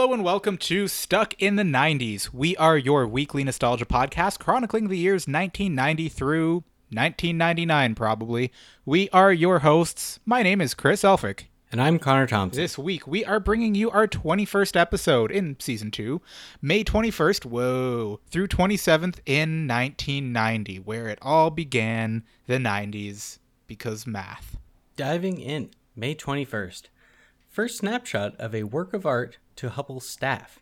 Hello and welcome to Stuck in the 90s. We are your weekly nostalgia podcast chronicling the years 1990 through 1999, probably. We are your hosts. My name is Chris Elphick. And I'm Connor Thompson. This week, we are bringing you our 21st episode in season 2, May 21st, whoa, through 27th in 1990, where it all began the 90s because math. Diving in, May 21st. First snapshot of a work of art to Hubble's staff.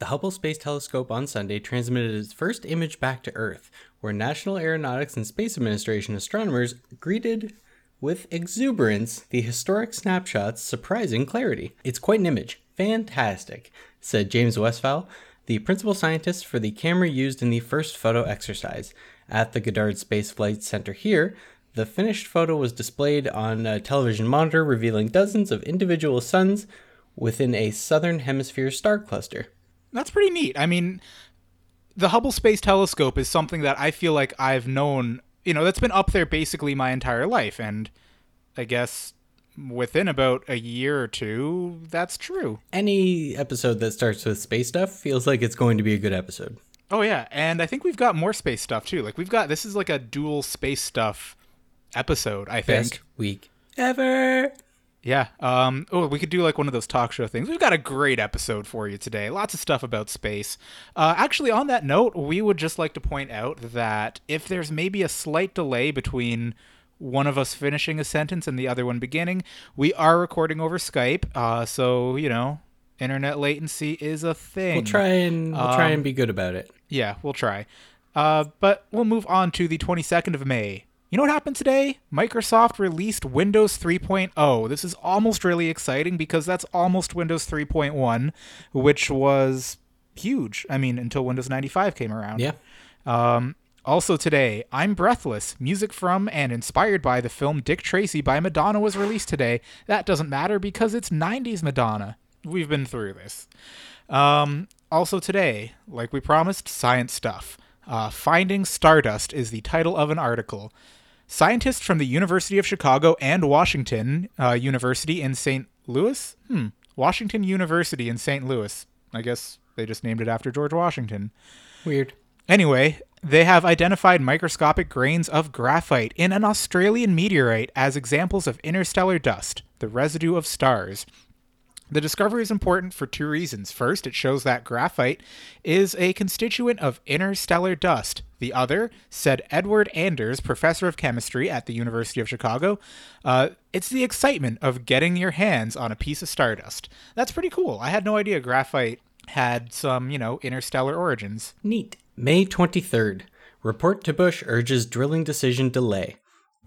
The Hubble Space Telescope on Sunday transmitted its first image back to Earth, where National Aeronautics and Space Administration astronomers greeted with exuberance the historic snapshot's surprising clarity. It's quite an image. Fantastic, said James Westphal, the principal scientist for the camera used in the first photo exercise. At the Goddard Space Flight Center here, the finished photo was displayed on a television monitor, revealing dozens of individual suns within a southern hemisphere star cluster. That's pretty neat. I mean, the Hubble Space Telescope is something that I feel like I've known, you know, that's been up there basically my entire life. And I guess within about a year or two, that's true. Any episode that starts with space stuff feels like it's going to be a good episode. Oh, yeah. And I think we've got more space stuff too. Like, we've got this is like a dual space stuff episode, I think. Best week ever. Yeah. Um, oh, we could do like one of those talk show things. We've got a great episode for you today. Lots of stuff about space. Uh, actually, on that note, we would just like to point out that if there's maybe a slight delay between one of us finishing a sentence and the other one beginning, we are recording over Skype. Uh, so you know, internet latency is a thing. We'll try and we'll try and be good about it. Yeah, we'll try. Uh, but we'll move on to the 22nd of May. You know what happened today? Microsoft released Windows 3.0. This is almost really exciting because that's almost Windows 3.1, which was huge. I mean, until Windows 95 came around. Yeah. Um, also today, I'm Breathless. Music from and inspired by the film Dick Tracy by Madonna was released today. That doesn't matter because it's 90s Madonna. We've been through this. Um, also today, like we promised, science stuff. Uh, Finding Stardust is the title of an article. Scientists from the University of Chicago and Washington uh, University in St. Louis? Hmm. Washington University in St. Louis. I guess they just named it after George Washington. Weird. Anyway, they have identified microscopic grains of graphite in an Australian meteorite as examples of interstellar dust, the residue of stars. The discovery is important for two reasons. First, it shows that graphite is a constituent of interstellar dust. The other, said Edward Anders, professor of chemistry at the University of Chicago, uh, it's the excitement of getting your hands on a piece of stardust. That's pretty cool. I had no idea graphite had some, you know, interstellar origins. Neat. May 23rd. Report to Bush urges drilling decision delay.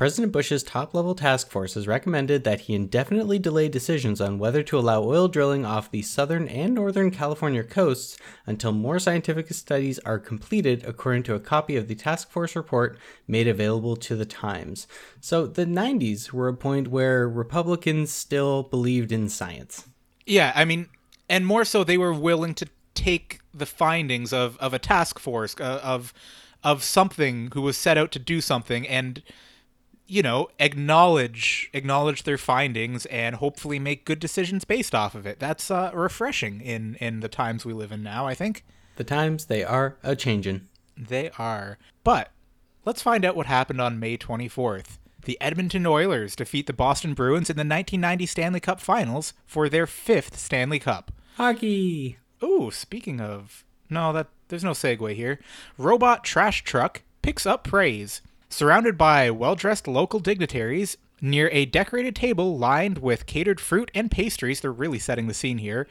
President Bush's top level task force has recommended that he indefinitely delay decisions on whether to allow oil drilling off the southern and northern California coasts until more scientific studies are completed, according to a copy of the task force report made available to the Times. So the 90s were a point where Republicans still believed in science. Yeah, I mean, and more so, they were willing to take the findings of, of a task force uh, of of something who was set out to do something and you know acknowledge acknowledge their findings and hopefully make good decisions based off of it that's uh, refreshing in in the times we live in now i think The times they are a changin'. they are but let's find out what happened on may 24th the edmonton oilers defeat the boston bruins in the 1990 stanley cup finals for their fifth stanley cup Hockey! Ooh, speaking of, no, that there's no segue here. Robot trash truck picks up praise. Surrounded by well-dressed local dignitaries near a decorated table lined with catered fruit and pastries, they're really setting the scene here.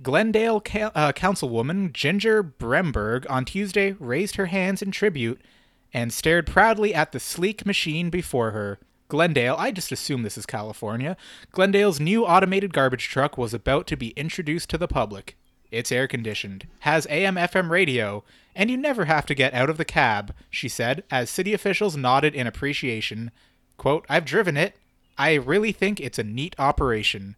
Glendale ca- uh, councilwoman Ginger Bremberg on Tuesday raised her hands in tribute and stared proudly at the sleek machine before her. Glendale, I just assume this is California. Glendale's new automated garbage truck was about to be introduced to the public. It's air conditioned, has AM FM radio, and you never have to get out of the cab, she said, as city officials nodded in appreciation. Quote, I've driven it. I really think it's a neat operation.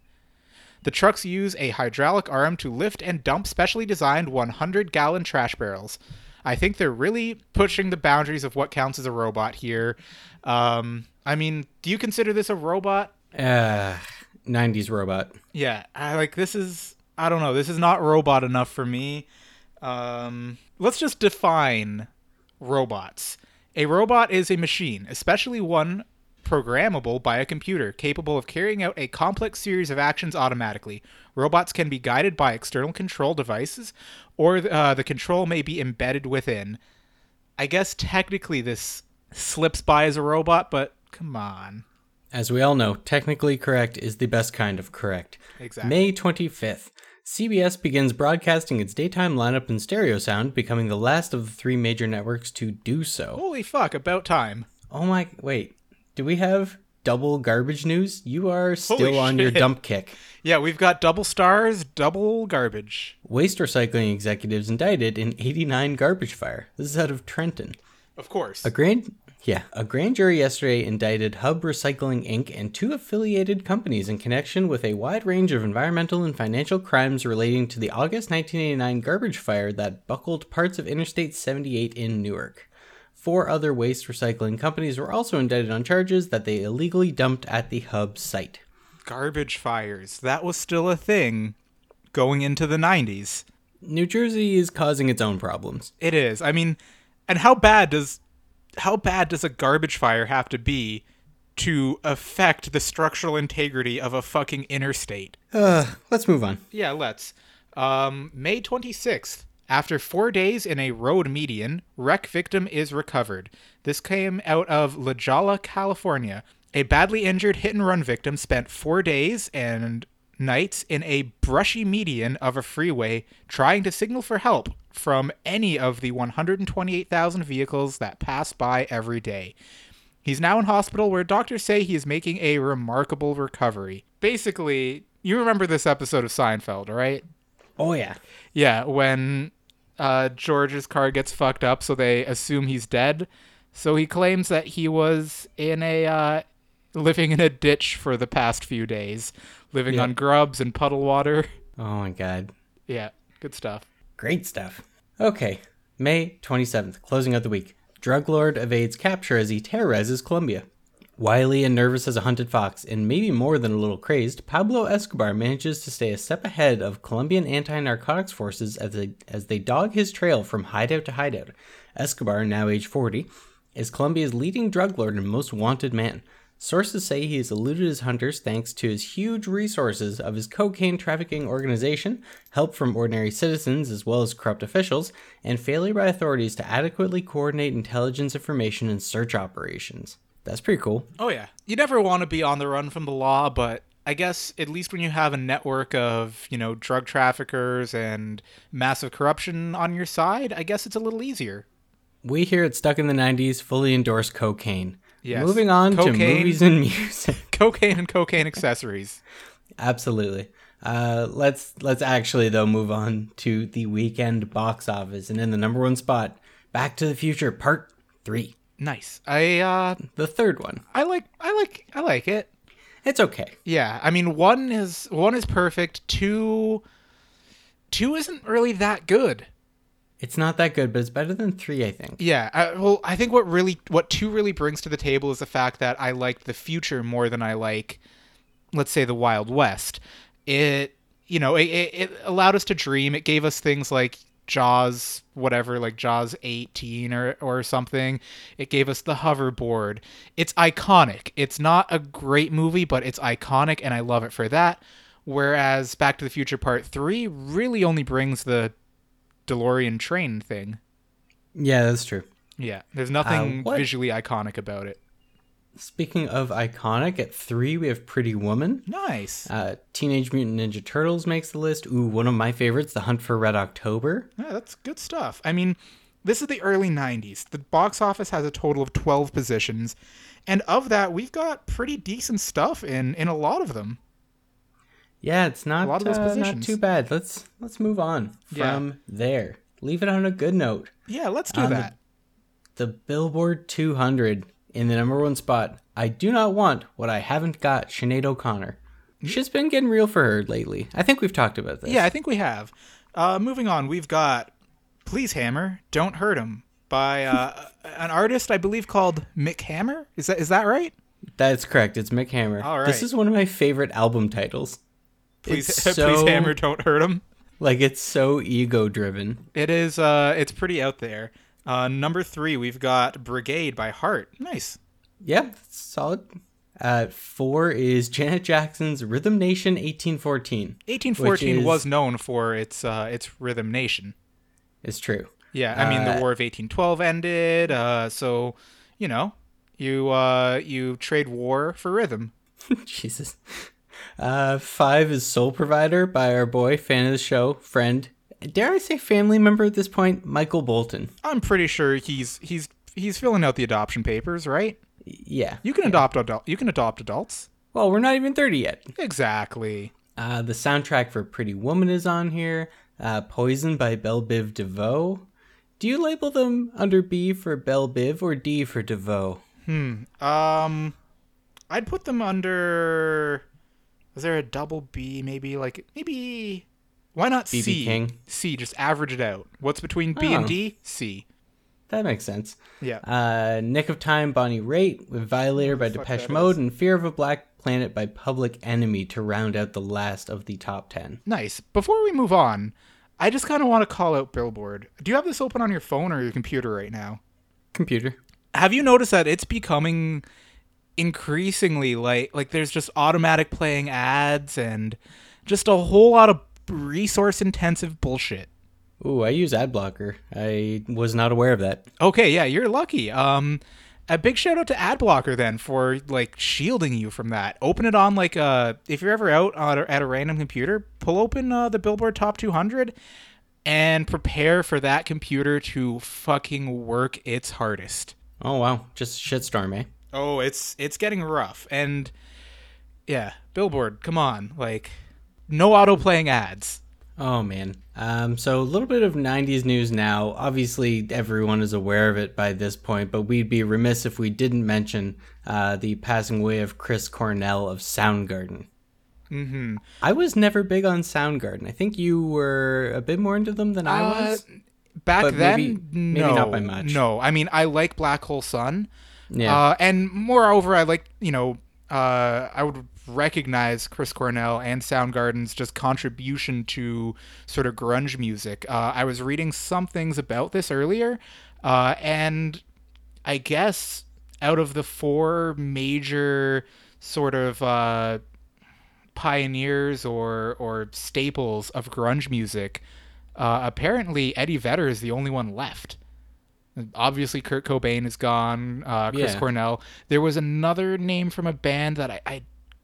The trucks use a hydraulic arm to lift and dump specially designed 100 gallon trash barrels. I think they're really pushing the boundaries of what counts as a robot here. Um, I mean, do you consider this a robot? Uh, 90s robot. Yeah, I like this is. I don't know. This is not robot enough for me. Um, let's just define robots. A robot is a machine, especially one programmable by a computer, capable of carrying out a complex series of actions automatically. Robots can be guided by external control devices, or uh, the control may be embedded within. I guess technically this slips by as a robot, but come on. As we all know, technically correct is the best kind of correct. Exactly. May 25th. CBS begins broadcasting its daytime lineup in stereo sound, becoming the last of the three major networks to do so. Holy fuck, about time. Oh my, wait. Do we have double garbage news? You are still Holy on your dump kick. Yeah, we've got double stars, double garbage. Waste recycling executives indicted in 89 garbage fire. This is out of Trenton. Of course. A grand yeah, a grand jury yesterday indicted Hub Recycling Inc. and two affiliated companies in connection with a wide range of environmental and financial crimes relating to the August 1989 garbage fire that buckled parts of Interstate 78 in Newark. Four other waste recycling companies were also indicted on charges that they illegally dumped at the Hub site. Garbage fires. That was still a thing going into the 90s. New Jersey is causing its own problems. It is. I mean, and how bad does how bad does a garbage fire have to be to affect the structural integrity of a fucking interstate? Uh, let's move on. Yeah, let's. Um, May 26th. After four days in a road median, wreck victim is recovered. This came out of La Jolla, California. A badly injured hit and run victim spent four days and nights in a brushy median of a freeway trying to signal for help from any of the 128,000 vehicles that pass by every day. He's now in hospital where doctors say he is making a remarkable recovery. Basically, you remember this episode of Seinfeld, right? Oh yeah. Yeah, when uh, George's car gets fucked up, so they assume he's dead. So he claims that he was in a uh, living in a ditch for the past few days, living Yeah. on grubs and puddle water. Oh my god. Yeah, good stuff. Great stuff. Okay, May 27th, closing out the week. Drug lord evades capture as he terrorizes Colombia. Wily and nervous as a hunted fox, and maybe more than a little crazed, Pablo Escobar manages to stay a step ahead of Colombian anti-narcotics forces as they, as they dog his trail from hideout to hideout. Escobar, now age 40, is Colombia's leading drug lord and most wanted man. Sources say he has eluded his hunters thanks to his huge resources of his cocaine trafficking organization, help from ordinary citizens as well as corrupt officials, and failure by authorities to adequately coordinate intelligence information and search operations. That's pretty cool. Oh yeah, you never want to be on the run from the law, but I guess at least when you have a network of you know drug traffickers and massive corruption on your side, I guess it's a little easier. We here at Stuck in the 90s fully endorse cocaine. Yes. Moving on to Cocaine. movies and music. Cocaine and cocaine accessories. Absolutely. Uh, let's let's actually though move on to the weekend box office and in the number one spot, Back to the Future Part Three, Nice. I uh the third one. I like I like I like it. It's okay. Yeah, I mean one is one is perfect. Two two isn't really that good. It's not that good, but it's better than three, I think. Yeah, I, well, I think what really what two really brings to the table is the fact that I like the future more than I like, let's say, the Wild West. It you know it, it, allowed us to dream. It gave us things like Jaws, whatever, like Jaws 18 or or something. It gave us the hoverboard. It's iconic. It's not a great movie, but it's iconic, and I love it for that. Whereas Back to the Future Part Three really only brings the DeLorean train thing. Yeah, that's true. Yeah, there's nothing what- visually iconic about it. Speaking of iconic, at three we have Pretty Woman. Nice. Uh, Teenage Mutant Ninja Turtles makes the list. Ooh, one of my favorites, The Hunt for Red October. Yeah, that's good stuff. I mean, this is the early 90s. The box office has a total of 12 positions, and of that, we've got pretty decent stuff in in a lot of them. Yeah, it's not lot of those uh, not too bad. Let's let's move on Yeah. from there. Leave it on a good note. Yeah, let's do On that. The Billboard 200 in the number one spot. I do not want what I haven't got. Sinead O'Connor. She's been getting real for her lately. I think we've talked about this. Yeah, I think we have. Uh, moving on, we've got Please Hammer, Don't Hurt Him by uh, an artist I believe called MC Hammer. Is that is that right? that's correct. It's MC Hammer. All This is one of my favorite album titles. Please, It's please hammer, don't hurt him. Like it's so ego driven. It is. Uh, it's pretty out there. Uh, number three, we've got Brigade by Heart. Nice. Yeah, solid. Uh, four is Janet Jackson's Rhythm Nation 1814. 1814 is- was known for its uh, its Rhythm Nation. It's true. Yeah, I mean the Uh, War of 1812 ended, uh, so you know you uh, you trade war for rhythm. Jesus. Uh, five is Soul Provider by our boy, fan of the show, friend. Dare I say family member at this point? Michael Bolton. I'm pretty sure he's he's he's filling out the adoption papers, right? Yeah. You can adopt adult. You can adopt adults. Well, we're not even 30 yet. Exactly. Uh, the soundtrack for Pretty Woman is on here. Uh, Poison by Bell Biv DeVoe. Do you label them under B for Belle Biv or D for DeVoe? Hmm. Um, I'd put them under. Is there a double B? Maybe like maybe. Why not BB C? King? C. Just average it out. What's between B Oh. and D? C. That makes sense. Yeah. Uh, Nick of Time, Bonnie Raitt with Violator by Depeche Mode, is. and Fear of a Black Planet by Public Enemy to round out the last of the top 10. Nice. Before we move on, I just kind of want to call out Billboard. Do you have this open on your phone or your computer right now? Computer. Have you noticed that it's becoming increasingly like like there's just automatic playing ads and just a whole lot of resource intensive bullshit. Ooh, I use Adblocker. I was not aware of that. Okay, yeah, you're lucky. Um a big shout out to Adblocker then for like shielding you from that. Open it on like uh if you're ever out on a, at a random computer, pull open uh, the Billboard Top 200 and prepare for that computer to fucking work its hardest. Oh, wow. Just shitstorm, eh? Oh, it's it's getting rough. And yeah, Billboard, come on. Like no auto playing ads. Oh man. Um, so a little bit of 90s news now. Obviously, everyone is aware of it by this point, but we'd be remiss if we didn't mention uh, the passing away of Chris Cornell of Soundgarden. Mhm. I was never big on Soundgarden. I think you were a bit more into them than I Uh, was. Back then, maybe- maybe not by much. No, I mean I like Black Hole Sun. Yeah. Uh, and moreover, I like you know uh, I would recognize Chris Cornell and Soundgarden's just contribution to sort of grunge music. Uh, I was reading some things about this earlier, uh, and I guess out of the four major sort of uh, pioneers or or staples of grunge music, uh, apparently Eddie Vedder is the only one left. Obviously, Kurt Cobain is gone. Uh, Chris Yeah. Cornell. There was another name from a band that I, I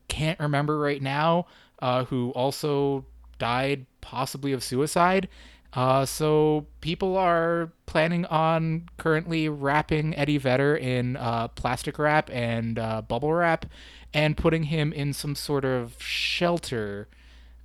can't remember right now, uh, who also died possibly of suicide. Uh, so people are planning on currently wrapping Eddie Vedder in uh, plastic wrap and uh, bubble wrap, and putting him in some sort of shelter,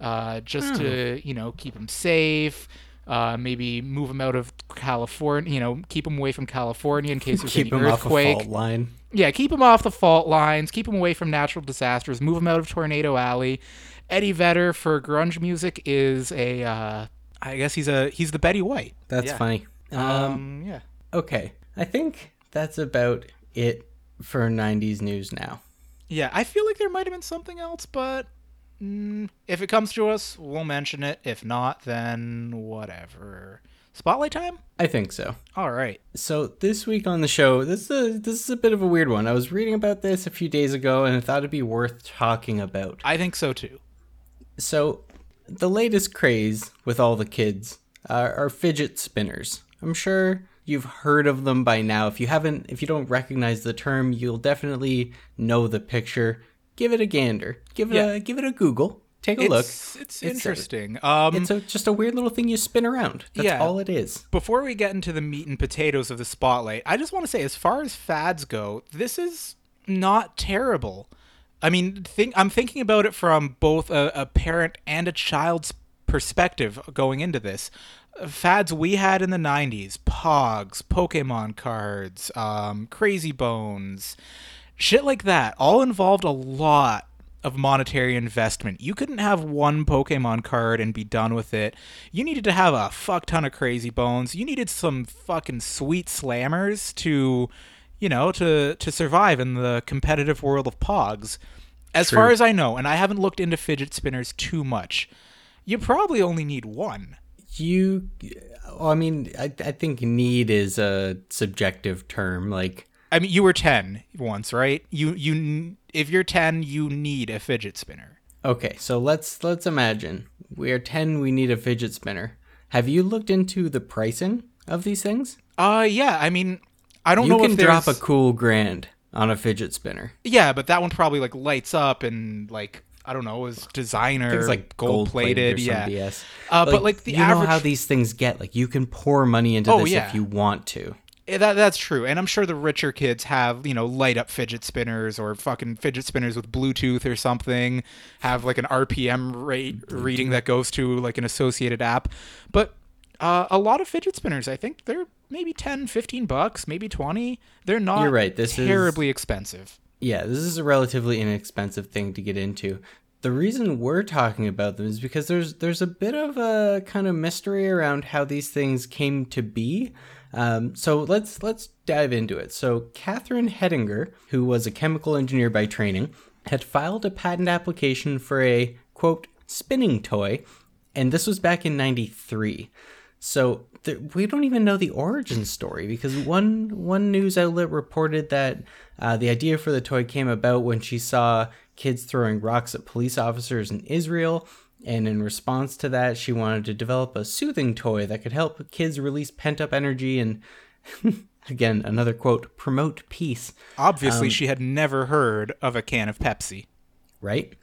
uh, just to you know keep him safe. Uh, maybe move them out of California. You know, keep them away from California in case there's Keep any him off a earthquake. fault line. Yeah, keep them off the fault lines, keep them away from natural disasters, move them out of Tornado Alley. Eddie Vedder for grunge music is a uh I guess he's a he's the Betty White. That's Yeah. funny. Um, Um yeah. okay. I think that's about it for 90s news now. Yeah, I feel like there might have been something else, but mm, if it comes to us, we'll mention it. If not, then whatever. Spotlight time? I think so. All right. So this week on the show, this is a, this is a bit of a weird one. I was reading about this a few days ago, and I thought it'd be worth talking about. I think so too. So, the latest craze with all the kids are, are fidget spinners. I'm sure you've heard of them by now. If you haven't, if you don't recognize the term, you'll definitely know the picture. Give it a gander. Give it Yeah. a give it a Google. Take a look. It's, it's It's a- interesting. um It's a, just a weird little thing you spin around. That's Yeah. all it is. before we get into the meat and potatoes of the spotlight, I just want to say, as far as fads go, this is not terrible. I mean, think I'm thinking about it from both a, a parent and a child's perspective going into this. Fads we had in the '90s: Pogs, Pokemon cards, um, Crazy Bones, shit like that. All involved a lot of monetary investment. You couldn't have one Pokemon card and be done with it. You needed to have a fuck ton of crazy bones. You needed some fucking sweet slammers to, you know, to to survive in the competitive world of Pogs. as True. far as I know, and I haven't looked into fidget spinners too much, you probably only need one. You, well, I mean, I, I think need is a subjective term. Like, I mean, you were 10 once, right? You you if you're 10, you need a fidget spinner. okay, so let's let's imagine we are ten. We need a fidget spinner. Have you looked into the pricing of these things? Uh yeah, I mean, I don't You know can if drop a cool grand on a fidget spinner. Yeah, but that one probably like lights up and like I don't know, is designer Things like gold plated, yeah. BS. Uh, but like the you average know how these things get. Like you can pour money into Oh, this yeah. if you want to. Eh, That that's true, and I'm sure the richer kids have you know light up fidget spinners or fucking fidget spinners with Bluetooth or something. Have like an RPM rate reading that goes to like an associated app. But uh, a lot of fidget spinners, I think they're maybe 10, 15 bucks, maybe 20. They're not You're right, this is- terribly expensive. Yeah, this is a relatively inexpensive thing to get into. The reason we're talking about them is because there's there's a bit of a kind of mystery around how these things came to be. Um, so let's let's dive into it. So Catherine Hettinger, who was a chemical engineer by training, had filed a patent application for a quote spinning toy, and this was back in '93. So th- we don't even know the origin story because one one news outlet reported that uh, the idea for the toy came about when she saw kids throwing rocks at police officers in Israel, and in response to that, she wanted to develop a soothing toy that could help kids release pent up energy and. Again, another quote, promote peace Obviously, Um, she had never heard of a can of Pepsi. right?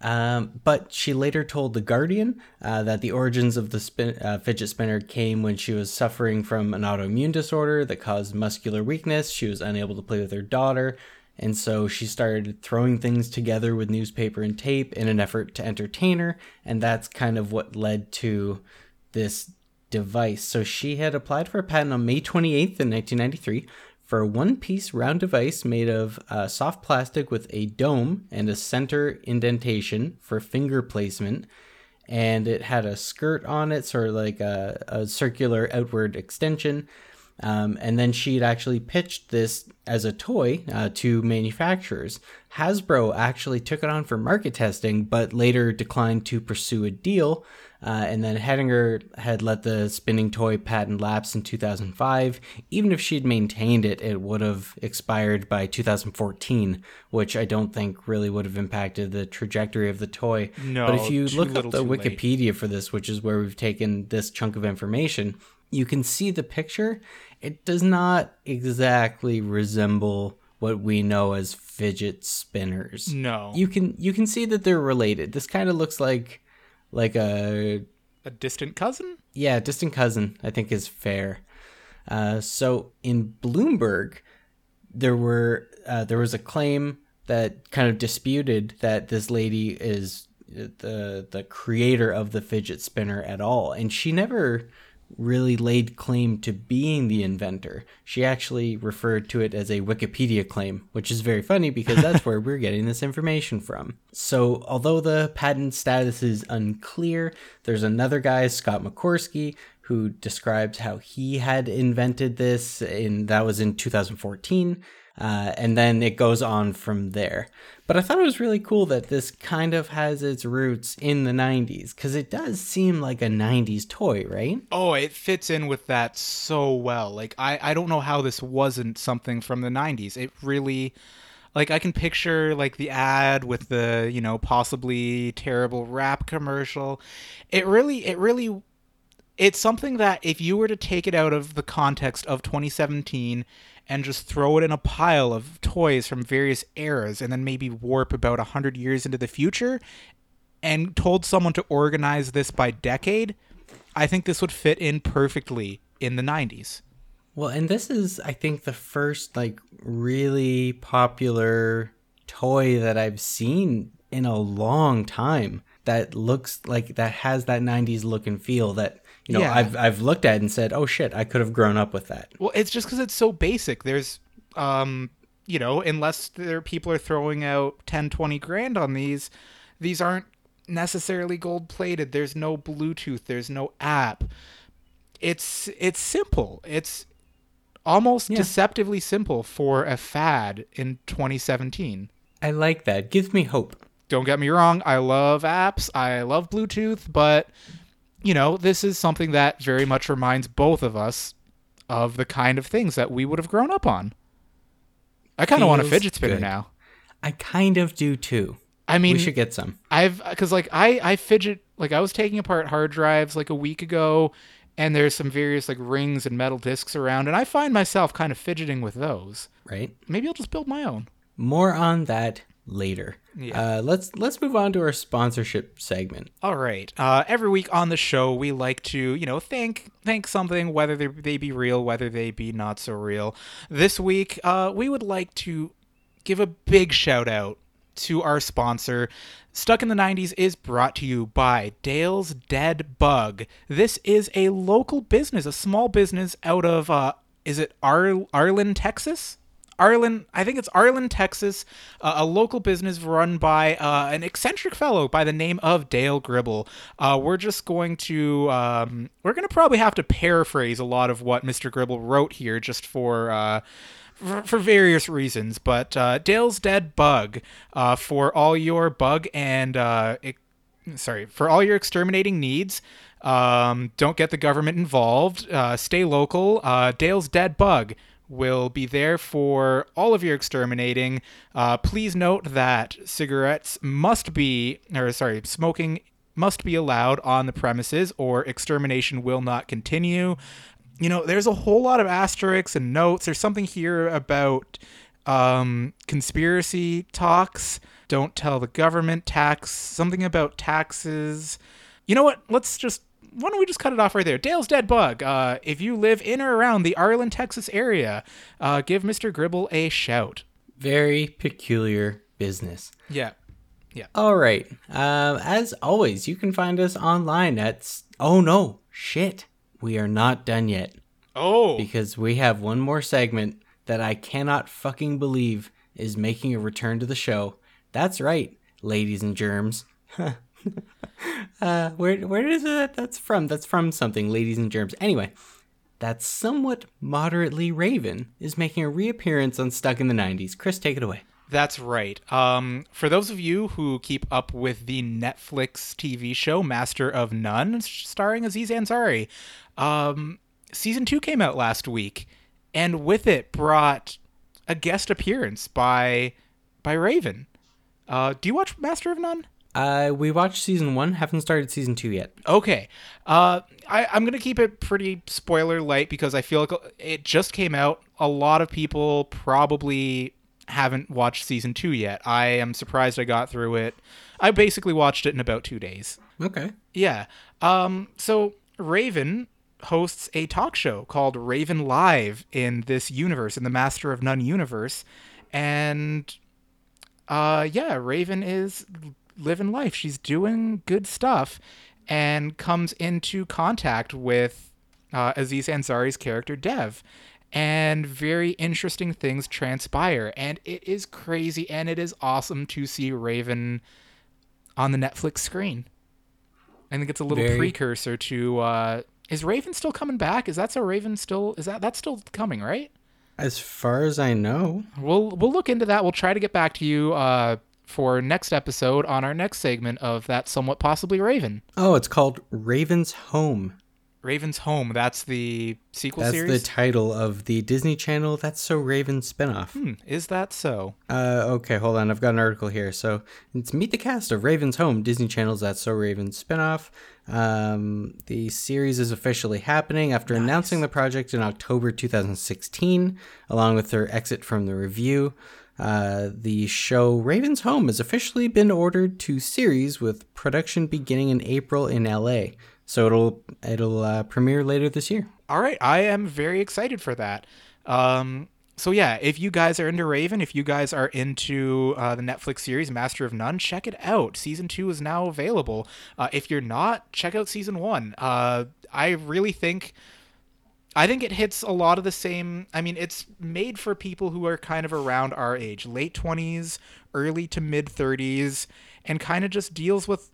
Um, but she later told The Guardian uh, that the origins of the spin- uh, fidget spinner came when she was suffering from an autoimmune disorder that caused muscular weakness. She was unable to play with her daughter, and so she started throwing things together with newspaper and tape in an effort to entertain her, and that's kind of what led to this device. So she had applied for a patent on May 28th in 1993 for a one-piece round device made of uh, soft plastic with a dome and a center indentation for finger placement. And it had a skirt on it, sort of like a, a circular outward extension. Um, and then she'd actually pitched this as a toy uh, to manufacturers. Hasbro actually took it on for market testing, but later declined to pursue a deal. Uh, and then Hettinger had let the spinning toy patent lapse in 2005. Even if she'd maintained it, it would have expired by 2014, which I don't think really would have impacted the trajectory of the toy. No, but if you look up the too late. Wikipedia for this, which is where we've taken this chunk of information, you can see the picture. It does not exactly resemble what we know as fidget spinners. No, You can you can see that they're related. This kind of looks like like a a distant cousin. yeah, distant cousin, I think is fair. Uh, so in Bloomberg, there were uh, there was a claim that kind of disputed that this lady is the the creator of the fidget spinner at all, and she never really laid claim to being the inventor. She actually referred to it as a Wikipedia claim, which is very funny because that's where we're getting this information from. So, although the patent status is unclear, there's another guy, Scott McCoskery, who describes how he had invented this and that was in 2014. Uh, and then it goes on from there. But I thought it was really cool that this kind of has its roots in the 90s because it does seem like a 90s toy, right? Oh, it fits in with that so well. Like I, I don't know how this wasn't something from the '90s. It really, like I can picture like the ad with the you know possibly terrible rap commercial. It really, it really, it's something that if you were to take it out of the context of 2017 and just throw it in a pile of toys from various eras and then maybe warp about 100 years into the future and told someone to organize this by decade, I think this would fit in perfectly in the 90s. Well, and this is, I think, the first like really popular toy that I've seen in a long time that looks like that has that 90s look and feel that you know Yeah. I've I've looked at and said, "Oh shit, I could have grown up with that." Well, it's just because it's so basic. There's, um, you know, unless there people are throwing out 10, 20 grand on these, these aren't necessarily gold plated. There's no Bluetooth. There's no app. It's it's simple. It's almost Yeah. deceptively simple for a fad in 2017. I like that. Gives me hope. Don't get me wrong, I love apps, I love Bluetooth, but you know, this is something that very much reminds both of us of the kind of things that we would have grown up on. I kind of want a fidget spinner good. now. I kind of do too. I mean, we should get some. I've because like I I fidget like I was taking apart hard drives like a week ago, and there's some various like rings and metal discs around, and I find myself kind of fidgeting with those. Right? Maybe I'll just build my own. More on that later. Yeah. Uh, let's let's move on to our sponsorship segment. All right. Uh, every week on the show, we like to, you know, thank thank something, whether they, they be real, whether they be not so real. This week, uh, we would like to give a big shout out to our sponsor. Stuck in the 90s is brought to you by Dale's Dead Bug. This is a local business, a small business out of, uh, is it Ar- Arlen, Texas? Arlen, I think it's Arlen, Texas, uh, a local business run by uh, an eccentric fellow by the name of Dale Gribble. Uh, we're just going to, um, we're going to probably have to paraphrase a lot of what Mr. Gribble wrote here just for, uh, for, for various reasons. But uh, Dale's Dead Bug uh, for all your bug and, sorry, for all your exterminating needs. Um, don't get the government involved. Stay local. Dale's Dead Bug will be there for all of your exterminating. Uh, please note that cigarettes must be, or sorry, smoking must be allowed on the premises, or extermination will not continue. You know, there's a whole lot of asterisks and notes. There's something here about um, conspiracy talks. Don't tell the government tax. Something about taxes. You know what? Let's just. Why don't we just cut it off right there? Dale's Dead Bug. Uh, if you live in or around the Arlen, Texas area, uh, give Mr. Gribble a shout. Very peculiar business. Yeah. Yeah. All right. Um, as always, you can find us online at. Oh no, shit. We are not done yet Oh. because we have one more segment that I cannot fucking believe is making a return to the show. That's right, ladies and germs. uh, where where is that? That's from. That's from something, ladies and germs. Anyway, that somewhat moderately Raven is making a reappearance on Stuck in the '90s. Chris, take it away. That's right. Um, for those of you who keep up with the Netflix TV show Master of None, starring Aziz Ansari, um, season two came out last week, and with it brought a guest appearance by by Raven. Uh, do you watch Master of None? Uh, we watched season one. Haven't started season two yet. Okay. Uh, I, I'm going to keep it pretty spoiler light because I feel like it just came out. A lot of people probably haven't watched season two yet. I am surprised I got through it. I basically watched it in about two days. Okay. Yeah. Um, so Raven hosts a talk show called Raven Live in this universe, in the Master of None universe. And uh, yeah, Raven is living life. She's doing good stuff and comes into contact with uh, Aziz Ansari's character Dev. And very interesting things transpire. And it is crazy and it is awesome to see Raven on the Netflix screen. I think it's a little Very- precursor to uh is Raven still coming back? Is that so Raven still is that that's still coming, right? As far as I know, We'll we'll look into that. We'll try to get back to you uh for next episode on our next segment of that somewhat possibly Raven. oh, it's called Raven's Home. Raven's Home. That's the sequel That's series. the title of the Disney Channel That's So Raven spinoff. hmm, is that so? Uh, okay, hold on. I've got an article here. So it's Meet the Cast of Raven's Home, Disney Channel's That's So Raven spinoff. Um, the series is officially happening after announcing the project in October 2016, along with their exit from the review. Uh, the show Raven's Home has officially been ordered to series with production beginning in April in LA. So it'll it'll uh, premiere later this year. All right, I am very excited for that. Um, so yeah, if you guys are into Raven, if you guys are into uh, the Netflix series Master of None, check it out. Season two is now available. Uh, if you're not, check out season one. Uh, I really think. I think it hits a lot of the same. I mean, it's made for people who are kind of around our age, late 20s, early to mid 30s, and kind of just deals with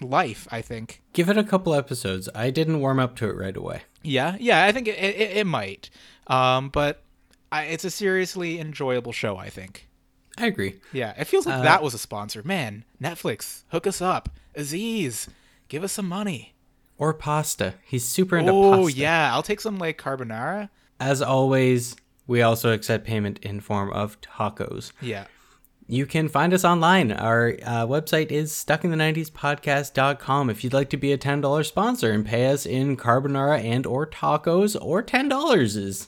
life, I think. Give it a couple episodes. I didn't warm up to it right away. Yeah, yeah, I think it, it, it might. Um, but I, it's a seriously enjoyable show, I think. I agree. Yeah, it feels like Uh, that was a sponsor. Man, Netflix, hook us up. Aziz, give us some money. Or pasta. He's super into Oh pasta. Oh yeah, I'll take some like carbonara. As always, we also accept payment in form of tacos. Yeah. You can find us online. Our uh, website is stuckin the90spodcast.com. If you'd like to be a $10 sponsor and pay us in carbonara and or tacos or $10 is,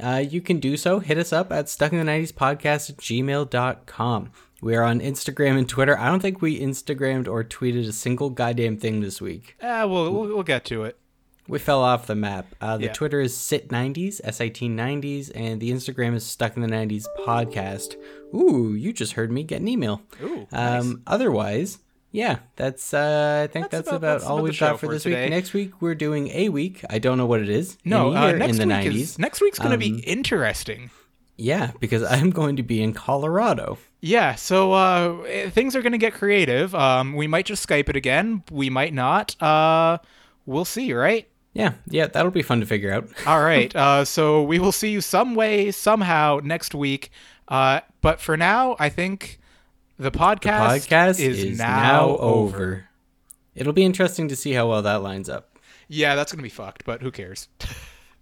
uh, you can do so. Hit us up at stuckin the90spodcast at gmail.com. We are on Instagram and Twitter. I don't think we Instagrammed or tweeted a single goddamn thing this week. Uh, we'll, we'll we'll get to it. We fell off the map. Uh, the Yeah. Twitter is sit90s, S-I-T-90s, and the Instagram is stuck in the 90s podcast. Ooh, you just heard me get an email. Ooh, nice. Um, otherwise, yeah, that's uh, I think That's that's, about- about, that's all about we've got for for this today. week. Next week we're doing a week. I don't know what it is. No, uh, next in the week 90s. is next week's going to Um, be interesting. Yeah, because I'm going to be in Colorado. Yeah, so uh, eh, things are going to get creative. Um, we might just Skype it again. We might not. Uh, we'll see, right? Yeah, yeah, that'll be fun to figure out. All right. Uh, so we will see you some way, somehow next week. Uh, but for now, I think the podcast, Podcast is, now, over. It'll be interesting to see how well that lines up. Yeah, that's going to be fucked, but who cares?